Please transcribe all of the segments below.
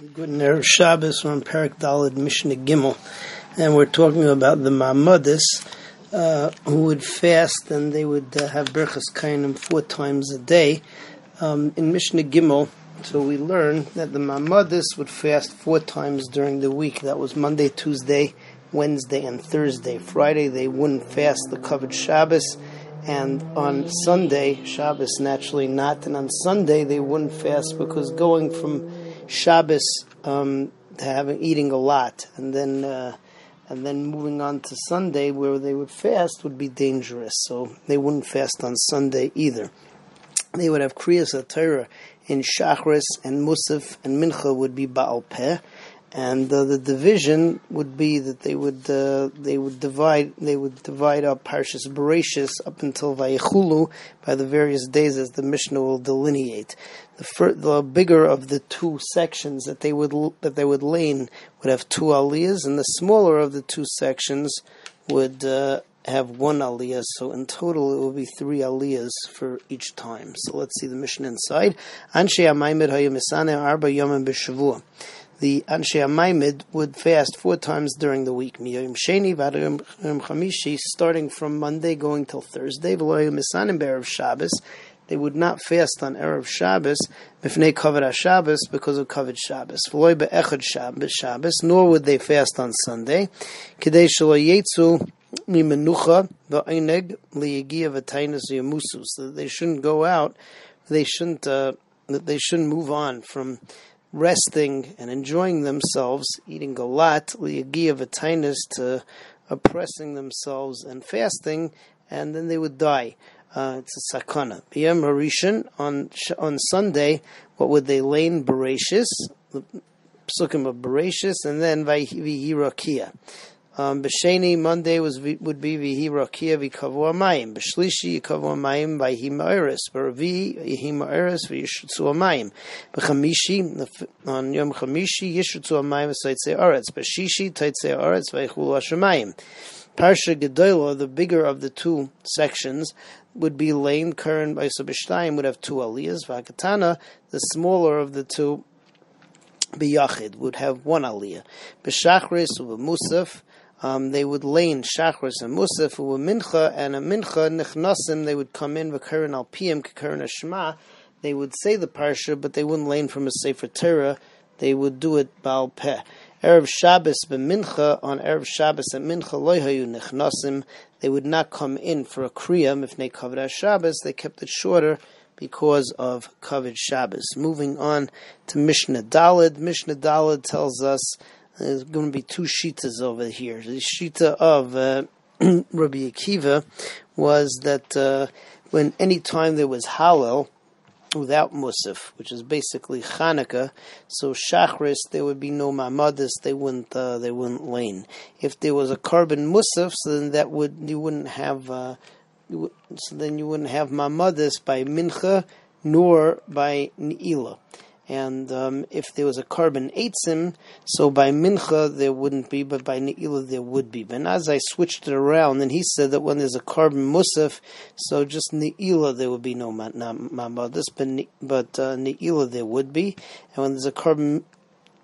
Good Erev Shabbos on Parak Dalad Mishnah Gimel, and we're talking about the Mamadis uh, who would fast and they would uh, have Berchas Kainim four times a day. Um, in Mishnah Gimel, so we learn that the Mamadis would fast four times during the week. That was Monday, Tuesday, Wednesday, and Thursday. Friday they wouldn't fast the kavod Shabbos, and on Sunday, Shabbos naturally not, and on Sunday they wouldn't fast because going from Shabbos um, having eating a lot, and then uh, and then moving on to Sunday where they would fast would be dangerous. So they wouldn't fast on Sunday either. They would have Kriyas Torah in Shachris and Musaf and Mincha would be Baal Peh, and uh, the division would be that they would uh, they would divide they would divide up Parshas Bereshis up until Vayichulu by the various days as the Mishnah will delineate. The, fir- the bigger of the two sections that they would that they would lane would have two aliyahs, and the smaller of the two sections would uh, have one aliyah. So in total, it will be three aliyahs for each time. So let's see the Mishnah inside. Anshe arba yomim b'shavua the Anshe Maimid would fast four times during the week. Miyom Sheni Vadim Chamishi, starting from Monday going till Thursday. V'loyim Misanim Erev Shabbos. They would not fast on Erev Shabbos, Mifnei Kavod Shabbos, because of Kavod Shabbos. V'loy Be'echad Shabbos, nor would they fast on Sunday. Kidei Shalo Yetzu Mimenucha V'eineg Liyagia V'tainus Yamusu. So they shouldn't go out, they shouldn't, uh, they shouldn't move on from resting and enjoying themselves, eating a lot, to oppressing themselves and fasting, and then they would die. Uh, it's a sakana. B'yam Harishan, on on Sunday, what would they lane Bereshis, the psukim of Bereshis, and then Vayirakia. Um, B'sheni Monday was would be vihi rakia v'kavu amayim. B'shlishi yikavu amayim v'hi ma'eres. B'ravi yihi ma'eres v'yishutzu amayim. B'chamishi on Yom Chamishi yishutzu amayim v'saitzei aretz. B'shishi taitzei aretz v'yichulu hashemayim. Parsha Gedola, the bigger of the two sections, would be lane. Karen by Sabishtayim would have two aliyahs. V'akatana, the smaller of the two, B'yachid would have one aliyah. B'shachris u'b'musaf um, they would lane shachris and musaf who were mincha and a mincha nichnasim. They would come in v'karen al piyim k'karen shema. They would say the parsha, but they wouldn't lane from a sefer Torah. They would do it baal peh. Erev Shabbos b'mincha on Erev Shabbos and mincha loyhayu nichnasim. They would not come in for a kriyam if they kavod Shabbos. They kept it shorter because of kavod Shabbos. Moving on to Mishnah Dalid. Mishnah Dalid tells us there's going to be two shitas over here. The shita of uh, Rabbi Akiva was that uh, when any time there was Hallel without Musaf, which is basically Hanukkah, so Shachris there would be no Mamadis, they wouldn't uh, they wouldn't lane. If there was a korban Musaf, so then that would you wouldn't have uh, you so then you wouldn't have Mamadis by Mincha nor by Ne'ilah. And um, if there was a korban eitzim, so by mincha there wouldn't be, but by ne'ilah there would be. Ben Azai switched it around, and he said that when there's a korban musaf, so just ne'ilah there would be no mamadis, but but uh, ne'ilah there would be. And when there's a korban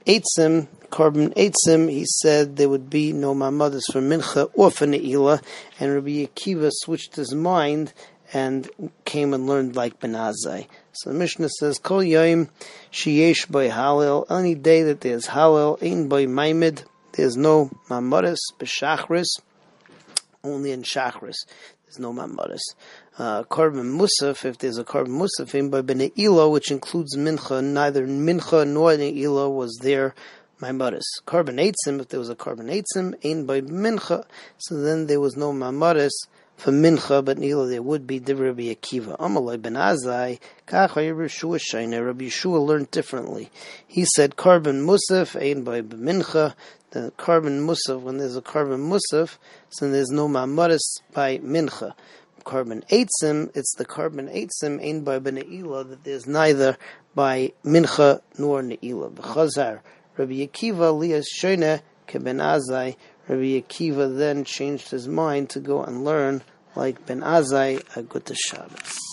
eitzim, korban eitzim, he said there would be no mamadis for mincha or for ne'ilah. And Rabbi Akiva switched his mind and came and learned like Ben Azai. So the Mishnah says, Kol Yoim Sheyesh by Halil, any day that there's Halil, Ein by Maimid, there's no Mamoris, B'Shachris, only in Shachris. There's no Mamoris. Uh, Korban Musaf, if there's a Korban Musaf, Ein by Bene'ilo, which includes Mincha, neither Mincha nor Ne'ilo was there Maimoris. Korban Eitzim, if there was a Korban Eitzim, Ein by Mincha, so then there was no Maimoris, for mincha, but nila there would be Div Rabbi Akiva. Amalai ben Azai, Kach Yeshua Shaina. Rabbi Yehoshua learned differently. He said korban musaf ein by mincha. The korban musaf when there's a korban musaf, so there's no mamaris by mincha. Korban eitzim, it's the korban eitzim ein by beneila that there's neither by mincha nor neila. B'chazar Rabbi Akiva liyas Shaina keben Azai. Rabbi Akiva then changed his mind to go and learn like Ben Azai a Gutta Shabbos.